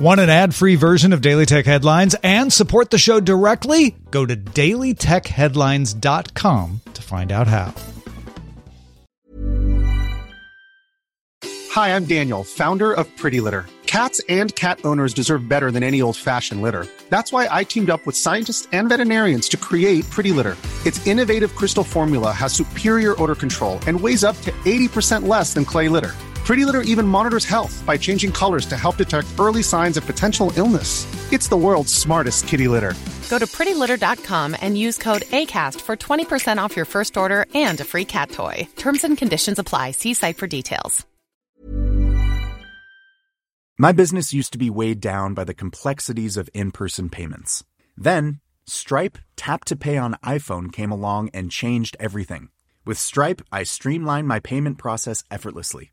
Want an ad free version of Daily Tech Headlines and support the show directly? Go to dailytechheadlines.com to find out how. Hi, I'm Daniel, founder of Pretty Litter. Cats and cat owners deserve better than any old fashioned litter. That's why I teamed up with scientists and veterinarians to create Pretty Litter. Its innovative crystal formula has superior odor control and weighs up to 80% less than clay litter. Pretty Litter even monitors health by changing colors to help detect early signs of potential illness. It's the world's smartest kitty litter. Go to prettylitter.com and use code ACAST for 20% off your first order and a free cat toy. Terms and conditions apply. See site for details. My business used to be weighed down by the complexities of in person payments. Then, Stripe Tap to Pay on iPhone came along and changed everything. With Stripe, I streamlined my payment process effortlessly.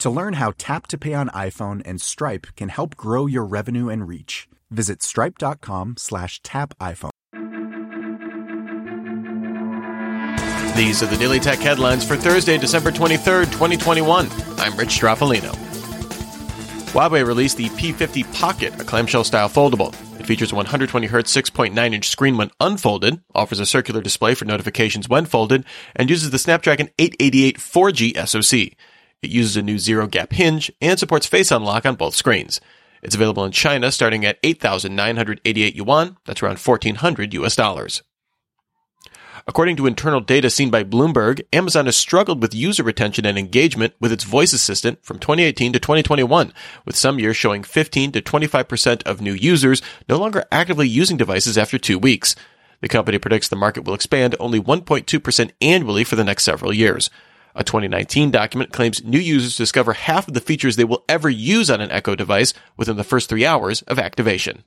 To learn how Tap to Pay on iPhone and Stripe can help grow your revenue and reach, visit stripe.com slash tap iPhone. These are the Daily Tech headlines for Thursday, December 23rd, 2021. I'm Rich Stroffolino. Huawei released the P50 Pocket, a clamshell-style foldable. It features a 120Hz 6.9-inch screen when unfolded, offers a circular display for notifications when folded, and uses the Snapdragon 888 4G SoC. It uses a new zero gap hinge and supports face unlock on both screens. It's available in China starting at 8,988 yuan, that's around 1400 US dollars. According to internal data seen by Bloomberg, Amazon has struggled with user retention and engagement with its voice assistant from 2018 to 2021, with some years showing 15 to 25% of new users no longer actively using devices after two weeks. The company predicts the market will expand only 1.2% annually for the next several years. A 2019 document claims new users discover half of the features they will ever use on an Echo device within the first three hours of activation.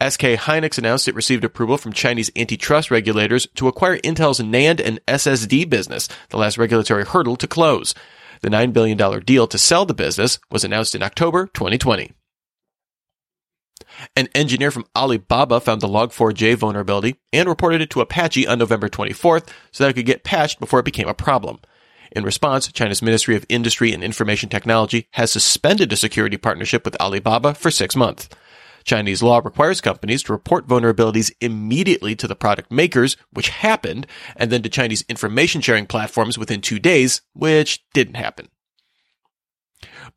SK Hynix announced it received approval from Chinese antitrust regulators to acquire Intel's NAND and SSD business, the last regulatory hurdle to close. The $9 billion deal to sell the business was announced in October 2020. An engineer from Alibaba found the Log4j vulnerability and reported it to Apache on November 24th so that it could get patched before it became a problem. In response, China's Ministry of Industry and Information Technology has suspended a security partnership with Alibaba for six months. Chinese law requires companies to report vulnerabilities immediately to the product makers, which happened, and then to Chinese information sharing platforms within two days, which didn't happen.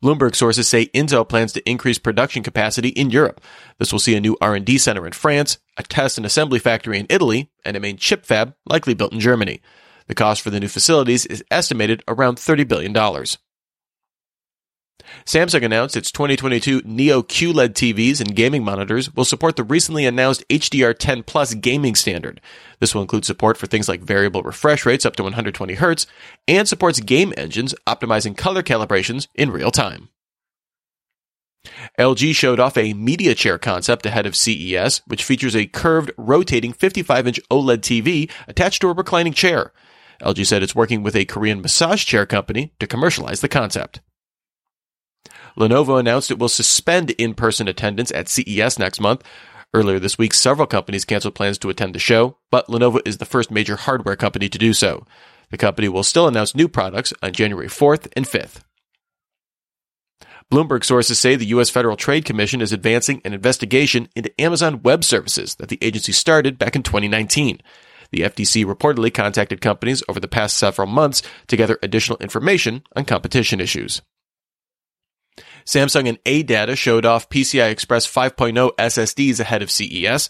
Bloomberg sources say Intel plans to increase production capacity in Europe. This will see a new R&D center in France, a test and assembly factory in Italy, and a main chip fab likely built in Germany. The cost for the new facilities is estimated around $30 billion. Samsung announced its 2022 Neo QLED TVs and gaming monitors will support the recently announced HDR10 Plus gaming standard. This will include support for things like variable refresh rates up to 120 Hz and supports game engines optimizing color calibrations in real time. LG showed off a media chair concept ahead of CES, which features a curved, rotating 55 inch OLED TV attached to a reclining chair. LG said it's working with a Korean massage chair company to commercialize the concept. Lenovo announced it will suspend in-person attendance at CES next month. Earlier this week, several companies canceled plans to attend the show, but Lenovo is the first major hardware company to do so. The company will still announce new products on January 4th and 5th. Bloomberg sources say the U.S. Federal Trade Commission is advancing an investigation into Amazon Web Services that the agency started back in 2019. The FTC reportedly contacted companies over the past several months to gather additional information on competition issues. Samsung and ADATA showed off PCI Express 5.0 SSDs ahead of CES.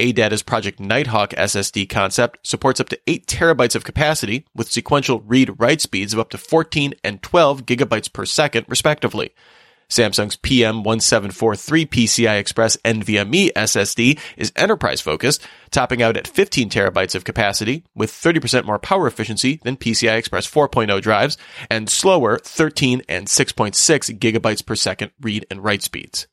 ADATA's Project Nighthawk SSD concept supports up to 8 terabytes of capacity with sequential read-write speeds of up to 14 and 12 gigabytes per second, respectively. Samsung's PM1743 PCI Express NVMe SSD is enterprise focused, topping out at 15 terabytes of capacity with 30% more power efficiency than PCI Express 4.0 drives and slower 13 and 6.6 gigabytes per second read and write speeds.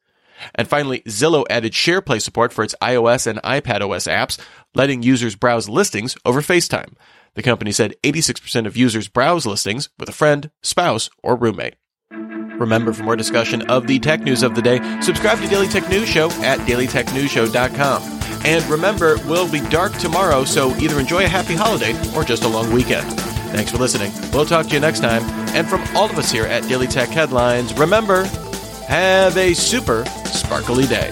And finally, Zillow added SharePlay support for its iOS and iPadOS apps, letting users browse listings over FaceTime. The company said 86% of users browse listings with a friend, spouse, or roommate. Remember, for more discussion of the tech news of the day, subscribe to Daily Tech News Show at dailytechnewsshow.com. And remember, we'll be dark tomorrow, so either enjoy a happy holiday or just a long weekend. Thanks for listening. We'll talk to you next time. And from all of us here at Daily Tech Headlines, remember, have a super sparkly day.